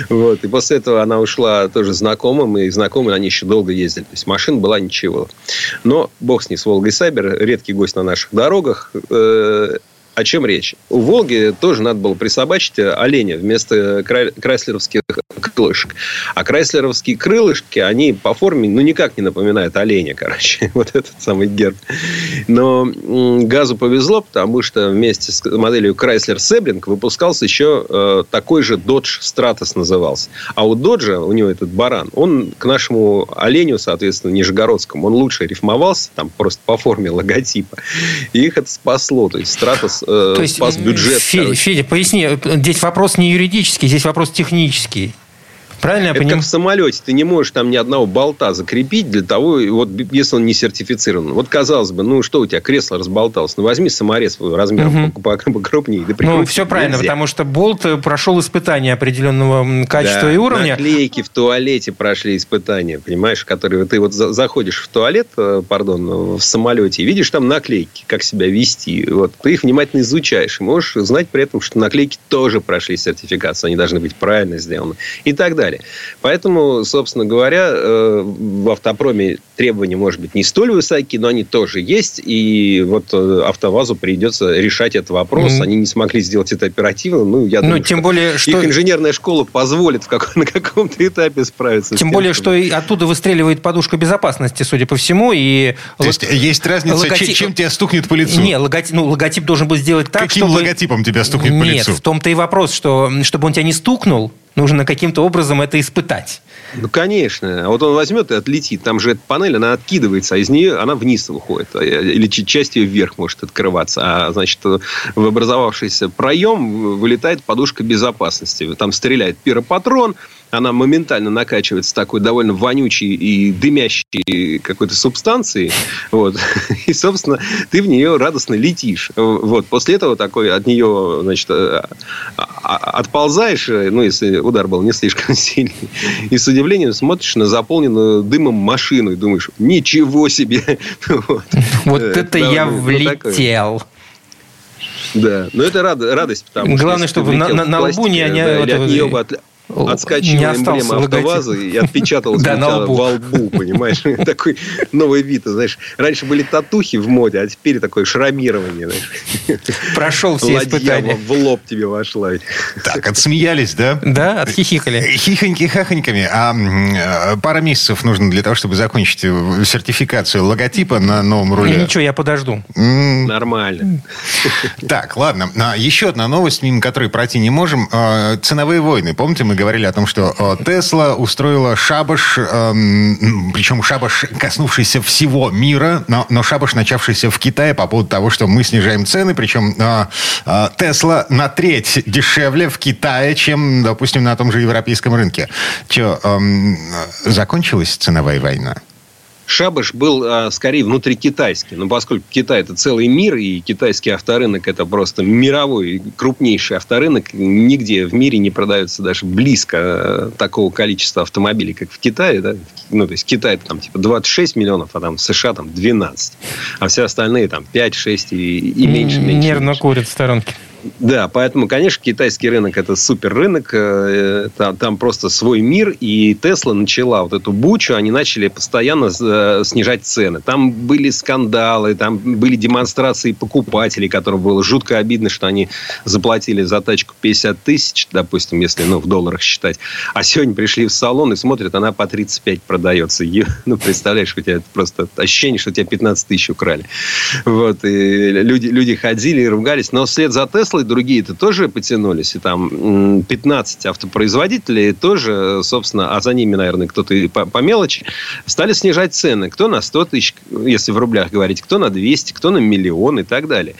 Speaker 6: Вот. И после этого она ушла тоже знакомым, и знакомые они еще долго ездили. То есть машина была ничего. Но бог с ней, с Волгой Сайбер, редкий гость на наших дорогах. Э, о чем речь? У «Волги» тоже надо было присобачить оленя вместо крайслеровских крылышек. А крайслеровские крылышки, они по форме, ну, никак не напоминают оленя, короче. Вот этот самый герб. Но газу повезло, потому что вместе с моделью Chrysler Sebring выпускался еще э, такой же Dodge Stratus назывался. А у Dodge, у него этот баран, он к нашему оленю, соответственно, нижегородскому, он лучше рифмовался, там просто по форме логотипа. И их это спасло. То есть Stratus э, То есть, спас бюджет.
Speaker 3: Федя, Федя, поясни, здесь вопрос не юридический, здесь вопрос технический. Правильно я
Speaker 6: Это
Speaker 3: понимаю?
Speaker 6: как в самолете. Ты не можешь там ни одного болта закрепить для того, вот если он не сертифицирован. Вот казалось бы, ну что у тебя, кресло разболталось. Ну возьми саморез размером угу. покрупнее. Да
Speaker 3: ну все правильно, нельзя. потому что болт прошел испытание определенного качества да, и уровня.
Speaker 6: Наклейки в туалете прошли испытания, понимаешь, которые ты вот заходишь в туалет, э, пардон, в самолете и видишь там наклейки, как себя вести. Вот ты их внимательно изучаешь и можешь знать при этом, что наклейки тоже прошли сертификацию, они должны быть правильно сделаны и так далее далее. Поэтому, собственно говоря, э, в автопроме требования, может быть, не столь высокие, но они тоже есть. И вот э, АвтоВАЗу придется решать этот вопрос. Mm. Они не смогли сделать это оперативно. Ну, я ну,
Speaker 3: думаю, тем что более, что...
Speaker 6: их инженерная школа позволит в как... на каком-то этапе справиться.
Speaker 3: Тем более, что и оттуда выстреливает подушка безопасности, судя по всему. И...
Speaker 2: То есть, есть разница, логотип... чем тебя стукнет по лицу?
Speaker 3: Не, логотип, ну, логотип должен быть сделать так,
Speaker 2: Каким
Speaker 3: чтобы...
Speaker 2: логотипом тебя стукнет Нет, по лицу?
Speaker 3: Нет, в том-то и вопрос, что чтобы он тебя не стукнул, нужно каким-то образом это испытать.
Speaker 6: Ну, конечно. А вот он возьмет и отлетит. Там же эта панель, она откидывается, а из нее она вниз выходит. А, или часть ее вверх может открываться. А, значит, в образовавшийся проем вылетает подушка безопасности. Там стреляет пиропатрон, она моментально накачивается такой довольно вонючей и дымящей какой-то субстанцией. Вот. И, собственно, ты в нее радостно летишь. Вот. После этого такой от нее, значит, а, а, отползаешь, ну, если удар был не слишком сильный, и с удивлением смотришь на заполненную дымом машину и думаешь, ничего себе!
Speaker 3: Вот, вот э, это я влетел.
Speaker 6: Да, но это радость,
Speaker 3: потому Главное, чтобы на, на, на лбу не...
Speaker 6: от нее бы от, отскачивала эмблема АвтоВАЗа и отпечаталась да, у тебя во лбу, понимаешь? Такой новый вид. Знаешь, раньше были татухи в моде, а теперь такое шрамирование.
Speaker 3: Прошел все испытания.
Speaker 6: в лоб тебе вошла.
Speaker 2: Так, отсмеялись, да?
Speaker 3: Да, отхихикали.
Speaker 2: Хихоньки-хахоньками. А пара месяцев нужно для того, чтобы закончить сертификацию логотипа на новом руле.
Speaker 3: Ничего, я подожду.
Speaker 6: Нормально.
Speaker 2: Так, ладно. А, еще одна новость, мимо которой пройти не можем. А, ценовые войны. Помните, мы говорили о том, что Тесла устроила шабаш, эм, причем шабаш, коснувшийся всего мира, но, но шабаш, начавшийся в Китае по поводу того, что мы снижаем цены, причем э, э, Тесла на треть дешевле в Китае, чем, допустим, на том же европейском рынке. Че, эм, закончилась ценовая война?
Speaker 6: Шабаш был а, скорее внутрикитайский. Но поскольку Китай – это целый мир, и китайский авторынок – это просто мировой крупнейший авторынок, нигде в мире не продается даже близко а, такого количества автомобилей, как в Китае. Да? Ну, то есть, Китай – там типа 26 миллионов, а там США там 12. А все остальные там 5, 6 и, и меньше, меньше.
Speaker 3: Нервно меньше. курят в сторонке.
Speaker 6: Да, поэтому, конечно, китайский рынок это супер рынок, э, там, там просто свой мир, и Тесла начала вот эту бучу, они начали постоянно э, снижать цены. Там были скандалы, там были демонстрации покупателей, которым было жутко обидно, что они заплатили за тачку 50 тысяч, допустим, если ну, в долларах считать, а сегодня пришли в салон и смотрят, она по 35 продается. И, ну, представляешь, у тебя это просто ощущение, что тебя 15 тысяч украли. Вот, и люди, люди ходили и ругались, но вслед за Теслой Тесла и другие-то тоже потянулись. И там 15 автопроизводителей тоже, собственно, а за ними, наверное, кто-то по, по мелочи, стали снижать цены. Кто на 100 тысяч, если в рублях говорить, кто на 200, кто на миллион и так далее.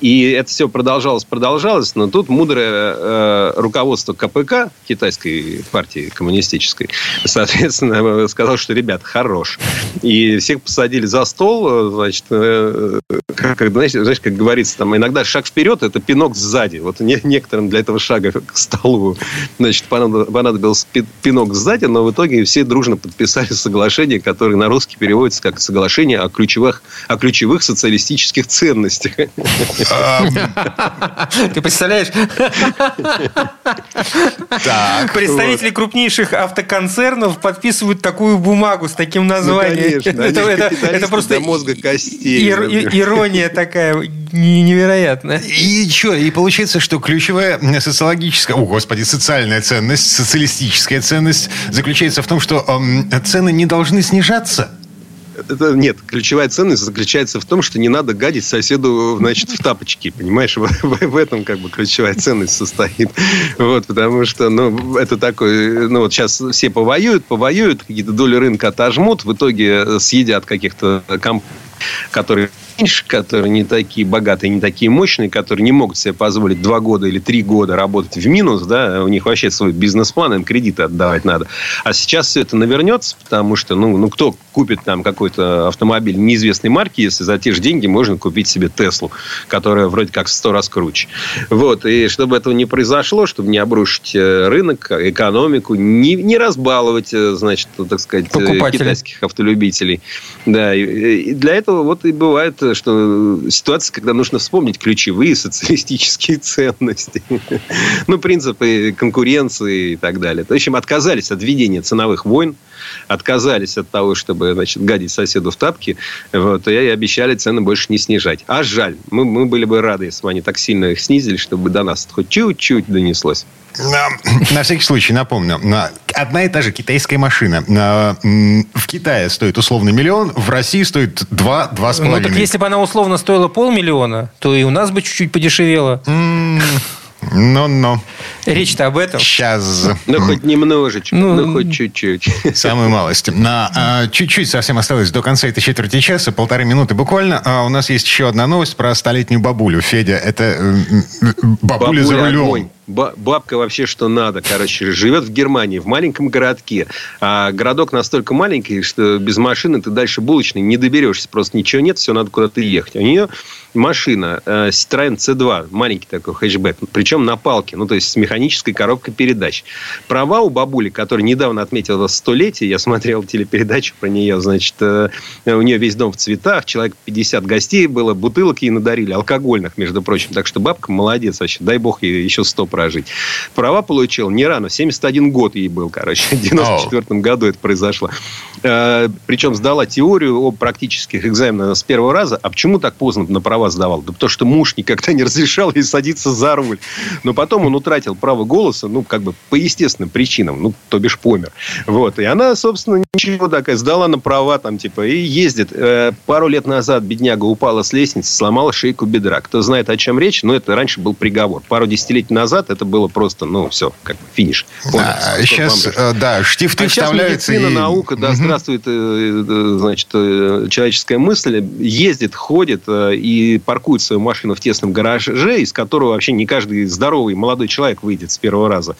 Speaker 6: И это все продолжалось, продолжалось, но тут мудрое э, руководство КПК, китайской партии коммунистической, соответственно, сказал, что, ребят, хорош. И всех посадили за стол, значит, э, как, знаешь, знаешь, как говорится, там иногда шаг вперед – это пинок сзади. Вот не, некоторым для этого шага к столу, значит, понадобился пинок сзади, но в итоге все дружно подписали соглашение, которое на русский переводится как соглашение о ключевых, о ключевых социалистических ценностях.
Speaker 3: Ты представляешь? Представители крупнейших автоконцернов подписывают такую бумагу с таким названием.
Speaker 6: Это просто мозга костей.
Speaker 3: Ирония такая невероятная.
Speaker 2: И что? И получается, что ключевая социологическая, о господи, социальная ценность, социалистическая ценность заключается в том, что цены не должны снижаться
Speaker 6: это, нет, ключевая ценность заключается в том, что не надо гадить соседу, значит, в тапочки, понимаешь? В, в, в этом как бы ключевая ценность состоит. Вот, потому что, ну, это такой, ну, вот сейчас все повоюют, повоюют, какие-то доли рынка отожмут, в итоге съедят каких-то компаний, которые меньше, которые не такие богатые, не такие мощные, которые не могут себе позволить два года или три года работать в минус, да, у них вообще свой бизнес-план, им кредиты отдавать надо. А сейчас все это навернется, потому что, ну, ну кто купит там какой-то автомобиль неизвестной марки, если за те же деньги можно купить себе Теслу, которая вроде как в сто раз круче. Вот, и чтобы этого не произошло, чтобы не обрушить э, рынок, экономику, не, не разбаловать, э, значит, так сказать, э, китайских автолюбителей. Да, и для этого вот и бывает что ситуация, когда нужно вспомнить ключевые социалистические ценности. Ну, принципы конкуренции и так далее. В общем, отказались от ведения ценовых войн, отказались от того, чтобы, значит, гадить соседу в тапки, вот, и обещали цены больше не снижать. А жаль, мы, мы были бы рады, если бы они так сильно их снизили, чтобы до нас хоть чуть-чуть донеслось.
Speaker 2: На всякий случай напомню. Одна и та же китайская машина. В Китае стоит условно миллион, в России стоит два, два с половиной.
Speaker 3: Ну, так если бы она условно стоила полмиллиона, то и у нас бы чуть-чуть подешевело.
Speaker 2: Ну-ну.
Speaker 3: Речь-то об этом.
Speaker 2: Сейчас.
Speaker 6: Ну, хоть немножечко, ну, ну хоть чуть-чуть.
Speaker 2: Самую малость. На, а, чуть-чуть совсем осталось до конца этой четверти часа, полторы минуты буквально. А у нас есть еще одна новость про столетнюю бабулю. Федя, это э, бабуля, бабуля за рулем. Огонь
Speaker 6: бабка вообще что надо, короче, живет в Германии, в маленьком городке. А городок настолько маленький, что без машины ты дальше булочной не доберешься. Просто ничего нет, все надо куда-то ехать. У нее машина э, Citroёn C2, маленький такой хэтчбэк, причем на палке, ну, то есть с механической коробкой передач. Права у бабули, которая недавно отметила столетие, я смотрел телепередачу про нее, значит, э, у нее весь дом в цветах, человек 50 гостей было, бутылок ей надарили, алкогольных, между прочим. Так что бабка молодец вообще, дай бог ей еще 100 прожить. Права получил не рано, 71 год ей был, короче, в 94 oh. году это произошло. Э, причем сдала теорию о практических экзаменах с первого раза. А почему так поздно на права сдавал? Да потому что муж никогда не разрешал ей садиться за руль. Но потом он утратил право голоса, ну, как бы по естественным причинам, ну, то бишь помер. Вот. И она, собственно, ничего такая, сдала на права там, типа, и ездит. Э, пару лет назад бедняга упала с лестницы, сломала шейку бедра. Кто знает, о чем речь, но это раньше был приговор. Пару десятилетий назад назад это было просто, ну, все, как бы финиш.
Speaker 2: А, сейчас, э, да, штифты а вставляются.
Speaker 6: Сейчас медицина, и... наука, да, угу. здравствует, э, э, значит, человеческая мысль, ездит, ходит и паркует свою машину в тесном гараже, из которого вообще не каждый здоровый молодой человек выйдет с первого раза.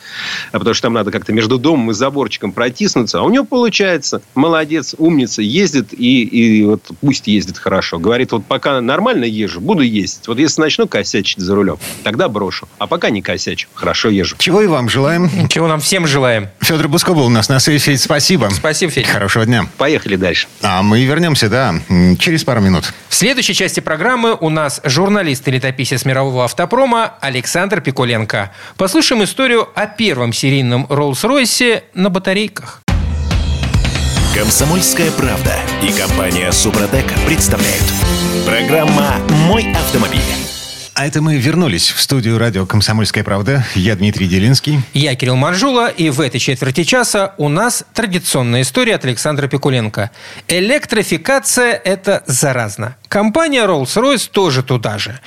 Speaker 6: А потому что там надо как-то между домом и заборчиком протиснуться. А у него получается, молодец, умница, ездит и, и вот пусть ездит хорошо. Говорит, вот пока нормально езжу, буду ездить. Вот если начну косячить за рулем, тогда брошу. А пока не косячу пересечь. Хорошо езжу.
Speaker 2: Чего и вам желаем.
Speaker 3: Чего нам всем желаем.
Speaker 2: Федор Буско был у нас на связи. Федь, спасибо.
Speaker 3: Спасибо, Федя.
Speaker 2: Хорошего дня.
Speaker 6: Поехали дальше.
Speaker 2: А мы вернемся, да, через пару минут.
Speaker 3: В следующей части программы у нас журналист и летописец мирового автопрома Александр Пикуленко. Послушаем историю о первом серийном Роллс-Ройсе на батарейках.
Speaker 1: Комсомольская правда и компания Супротек представляют. Программа «Мой автомобиль».
Speaker 2: А это мы вернулись в студию радио «Комсомольская правда». Я Дмитрий Делинский.
Speaker 3: Я Кирилл Манжула. И в этой четверти часа у нас традиционная история от Александра Пикуленко. Электрификация – это заразно. Компания Rolls-Royce тоже туда же.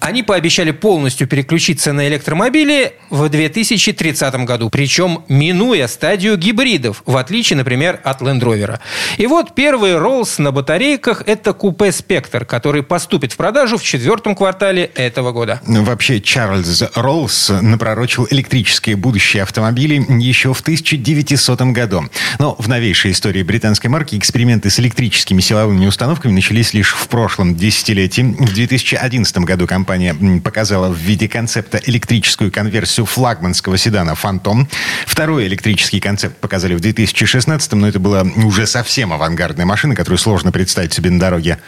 Speaker 3: Они пообещали полностью переключиться на электромобили в 2030 году, причем минуя стадию гибридов, в отличие, например, от Land Rover. И вот первый Rolls на батарейках – это купе Spectre, который поступит в продажу в четвертом квартале этого года.
Speaker 2: Вообще, Чарльз Роллс напророчил электрические будущие автомобили еще в 1900 году. Но в новейшей истории британской марки эксперименты с электрическими силовыми установками начались лишь в прошлом десятилетии. В 2011 году компания показала в виде концепта электрическую конверсию флагманского седана «Фантом». Второй электрический концепт показали в 2016, но это была уже совсем авангардная машина, которую сложно представить себе на дороге.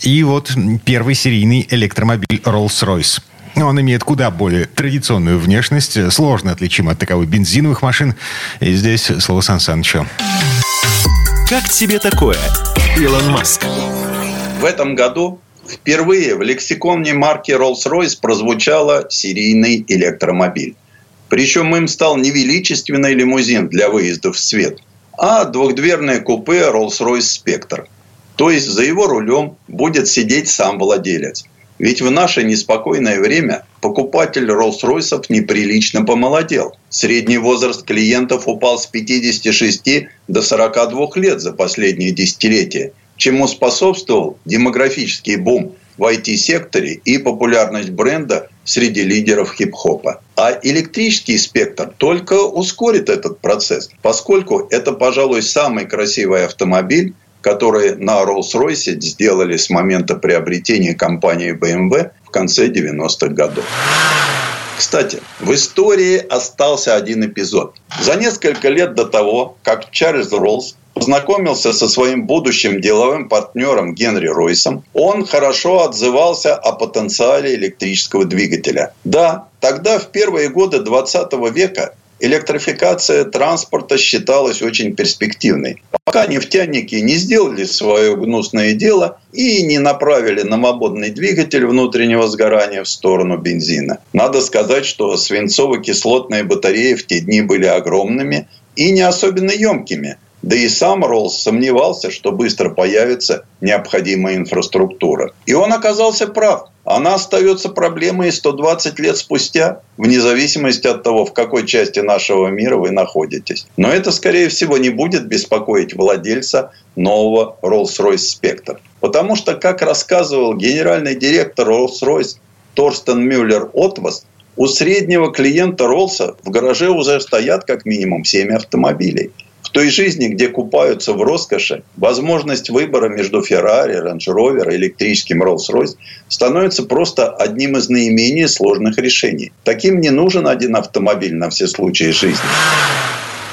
Speaker 2: И вот первый серийный электромобиль Rolls-Royce. Он имеет куда более традиционную внешность, сложно отличим от таковой бензиновых машин. И здесь слово Сан Санычу.
Speaker 1: Как тебе такое, Илон Маск?
Speaker 7: В этом году впервые в лексиконе марки Rolls-Royce прозвучало серийный электромобиль. Причем им стал не величественный лимузин для выездов в свет, а двухдверное купе Rolls-Royce Spectre. То есть за его рулем будет сидеть сам владелец. Ведь в наше неспокойное время покупатель Rolls-Royce неприлично помолодел. Средний возраст клиентов упал с 56 до 42 лет за последние десятилетия, чему способствовал демографический бум в IT-секторе и популярность бренда среди лидеров хип-хопа. А электрический спектр только ускорит этот процесс, поскольку это, пожалуй, самый красивый автомобиль, которые на Rolls-Royce сделали с момента приобретения компании BMW в конце 90-х годов. Кстати, в истории остался один эпизод. За несколько лет до того, как Чарльз Роллс познакомился со своим будущим деловым партнером Генри Ройсом, он хорошо отзывался о потенциале электрического двигателя. Да, тогда в первые годы 20 века электрификация транспорта считалась очень перспективной. Пока нефтяники не сделали свое гнусное дело и не направили намободный двигатель внутреннего сгорания в сторону бензина. Надо сказать, что свинцово-кислотные батареи в те дни были огромными и не особенно емкими – да и сам Роллс сомневался, что быстро появится необходимая инфраструктура. И он оказался прав. Она остается проблемой 120 лет спустя, вне зависимости от того, в какой части нашего мира вы находитесь. Но это, скорее всего, не будет беспокоить владельца нового Rolls-Royce Spectre. Потому что, как рассказывал генеральный директор Rolls-Royce Торстен Мюллер Отвас, у среднего клиента Роллса в гараже уже стоят как минимум 7 автомобилей – в той жизни, где купаются в роскоши, возможность выбора между Феррари, Range Rover электрическим Rolls-Royce становится просто одним из наименее сложных решений. Таким не нужен один автомобиль на все случаи жизни.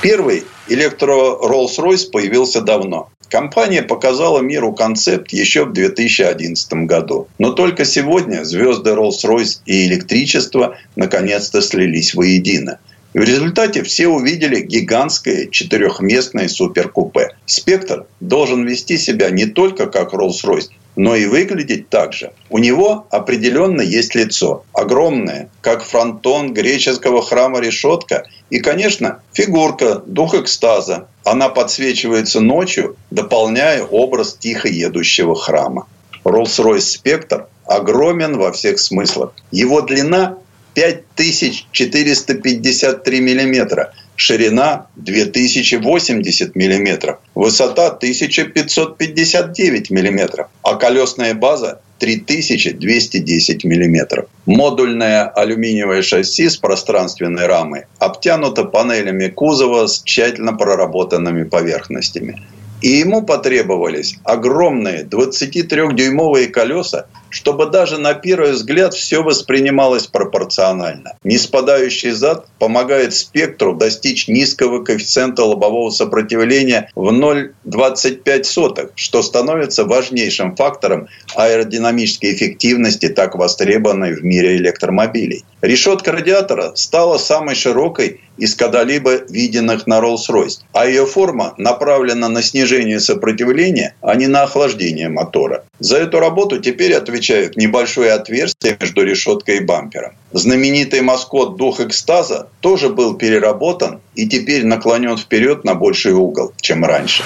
Speaker 7: Первый электро Rolls-Royce появился давно. Компания показала миру концепт еще в 2011 году. Но только сегодня звезды Rolls-Royce и электричество наконец-то слились воедино. В результате все увидели гигантское четырехместное суперкупе. «Спектр» должен вести себя не только как Rolls-Royce, но и выглядеть так же. У него определенно есть лицо. Огромное, как фронтон греческого храма решетка. И, конечно, фигурка, дух экстаза. Она подсвечивается ночью, дополняя образ тихо едущего храма. Rolls-Royce Spectre огромен во всех смыслах. Его длина 5453 миллиметра, ширина 2080 миллиметров, высота 1559 миллиметров, а колесная база 3210 миллиметров. Модульное алюминиевое шасси с пространственной рамой обтянуто панелями кузова с тщательно проработанными поверхностями. И ему потребовались огромные 23-дюймовые колеса чтобы даже на первый взгляд все воспринималось пропорционально. Неспадающий зад помогает спектру достичь низкого коэффициента лобового сопротивления в 0,25, что становится важнейшим фактором аэродинамической эффективности, так востребованной в мире электромобилей. Решетка радиатора стала самой широкой из когда-либо виденных на Rolls-Royce, а ее форма направлена на снижение сопротивления, а не на охлаждение мотора. За эту работу теперь отвечают небольшое отверстие между решеткой и бампером. Знаменитый маскот «Дух экстаза» тоже был переработан и теперь наклонен вперед на больший угол, чем раньше.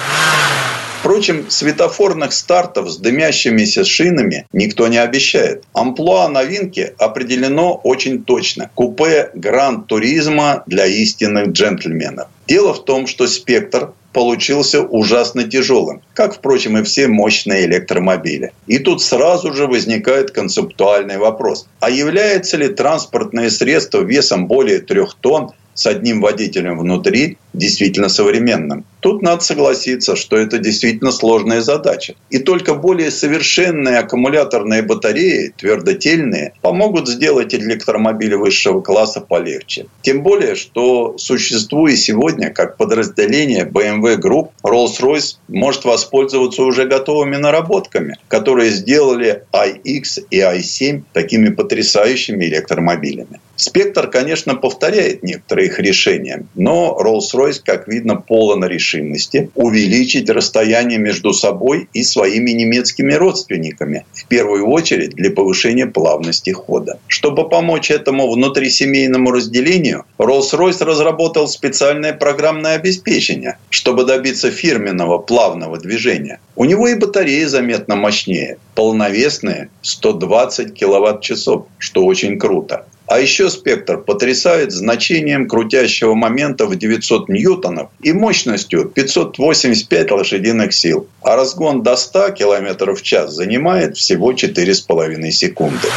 Speaker 7: Впрочем, светофорных стартов с дымящимися шинами никто не обещает. Амплуа новинки определено очень точно. Купе Гранд Туризма для истинных джентльменов. Дело в том, что спектр получился ужасно тяжелым, как, впрочем, и все мощные электромобили. И тут сразу же возникает концептуальный вопрос. А является ли транспортное средство весом более трех тонн с одним водителем внутри действительно современным. Тут надо согласиться, что это действительно сложная задача. И только более совершенные аккумуляторные батареи, твердотельные, помогут сделать электромобили высшего класса полегче. Тем более, что существует сегодня как подразделение BMW Group, Rolls-Royce может воспользоваться уже готовыми наработками, которые сделали iX и i7 такими потрясающими электромобилями. Спектр, конечно, повторяет некоторые их решения, но Rolls-Royce, как видно, полон решимости увеличить расстояние между собой и своими немецкими родственниками, в первую очередь для повышения плавности хода. Чтобы помочь этому внутрисемейному разделению, Rolls-Royce разработал специальное программное обеспечение, чтобы добиться фирменного плавного движения. У него и батареи заметно мощнее, полновесные 120 киловатт-часов, что очень круто. А еще спектр потрясает значением крутящего момента в 900 ньютонов и мощностью 585 лошадиных сил. А разгон до 100 км в час занимает всего 4,5 секунды.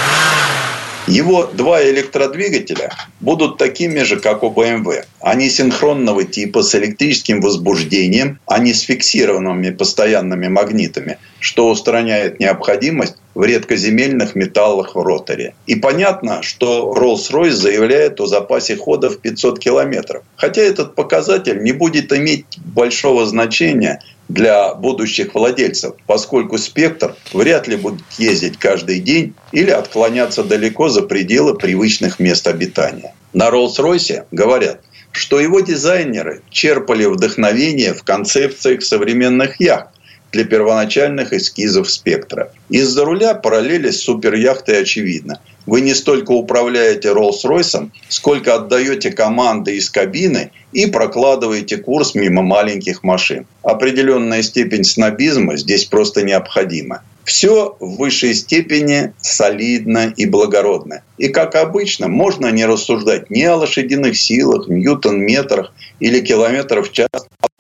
Speaker 7: Его два электродвигателя будут такими же, как у BMW. Они синхронного типа с электрическим возбуждением, а не с фиксированными постоянными магнитами, что устраняет необходимость в редкоземельных металлах в роторе. И понятно, что Rolls-Royce заявляет о запасе хода в 500 километров. Хотя этот показатель не будет иметь большого значения – для будущих владельцев, поскольку спектр вряд ли будет ездить каждый день или отклоняться далеко за пределы привычных мест обитания. На Роллс-Ройсе говорят, что его дизайнеры черпали вдохновение в концепциях современных яхт, для первоначальных эскизов спектра. Из-за руля параллели с суперяхтой очевидно. Вы не столько управляете Роллс-Ройсом, сколько отдаете команды из кабины и прокладываете курс мимо маленьких машин. Определенная степень снобизма здесь просто необходима. Все в высшей степени солидно и благородно. И, как обычно, можно не рассуждать ни о лошадиных силах, ньютон-метрах или километрах в час,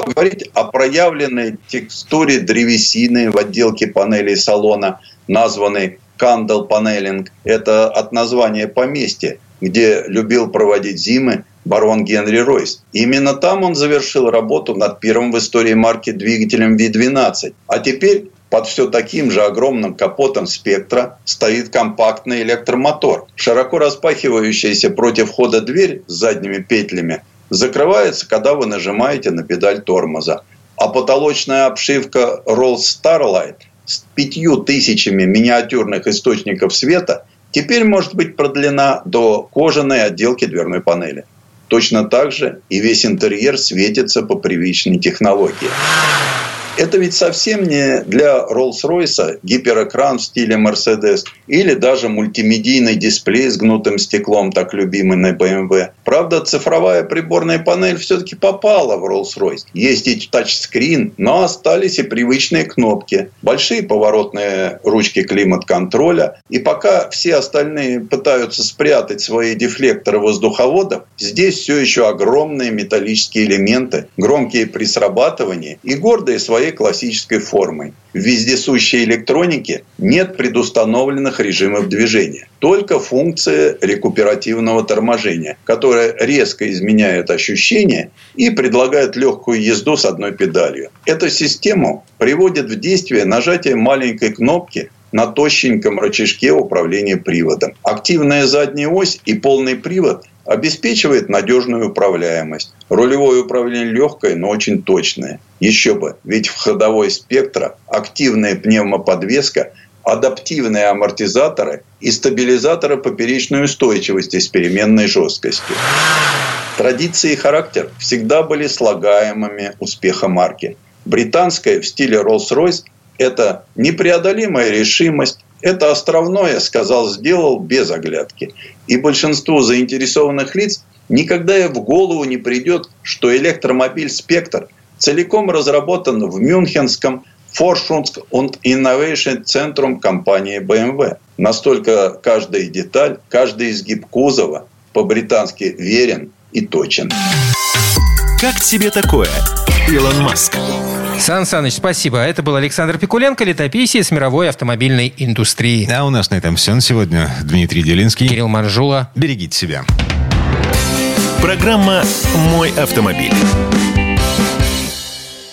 Speaker 7: говорить о проявленной текстуре древесины в отделке панелей салона, названной Кандал Панелинг. Это от названия поместья, где любил проводить зимы барон Генри Ройс. Именно там он завершил работу над первым в истории марки двигателем V12. А теперь под все таким же огромным капотом спектра стоит компактный электромотор. Широко распахивающаяся против хода дверь с задними петлями закрывается, когда вы нажимаете на педаль тормоза. А потолочная обшивка Rolls Starlight с пятью тысячами миниатюрных источников света теперь может быть продлена до кожаной отделки дверной панели. Точно так же и весь интерьер светится по привычной технологии. Это ведь совсем не для Rolls-Royce гиперэкран в стиле Mercedes или даже мультимедийный дисплей с гнутым стеклом, так любимый на BMW. Правда, цифровая приборная панель все-таки попала в Rolls-Royce. Есть и тачскрин, но остались и привычные кнопки, большие поворотные ручки климат-контроля. И пока все остальные пытаются спрятать свои дефлекторы воздуховодов, здесь все еще огромные металлические элементы, громкие при срабатывании и гордые свои своей классической формой. В вездесущей электронике нет предустановленных режимов движения. Только функция рекуперативного торможения, которая резко изменяет ощущения и предлагает легкую езду с одной педалью. Эту систему приводит в действие нажатие маленькой кнопки на тощеньком рычажке управления приводом. Активная задняя ось и полный привод обеспечивает надежную управляемость. Рулевое управление легкое, но очень точное. Еще бы, ведь в ходовой спектра активная пневмоподвеска, адаптивные амортизаторы и стабилизаторы поперечной устойчивости с переменной жесткостью. Традиции и характер всегда были слагаемыми успеха марки. Британская в стиле Rolls-Royce – это непреодолимая решимость, это островное сказал, сделал без оглядки. И большинству заинтересованных лиц никогда и в голову не придет, что электромобиль «Спектр» целиком разработан в Мюнхенском Forschungs- und Innovation-центром компании BMW. Настолько каждая деталь, каждый изгиб кузова по-британски верен и точен.
Speaker 1: Как тебе такое, Илон Маск?
Speaker 3: Сан Саныч, спасибо. Это был Александр Пикуленко, летописец мировой автомобильной индустрии.
Speaker 2: А у нас на этом все на сегодня. Дмитрий Делинский.
Speaker 3: Кирилл Манжула.
Speaker 2: Берегите себя.
Speaker 1: Программа «Мой автомобиль».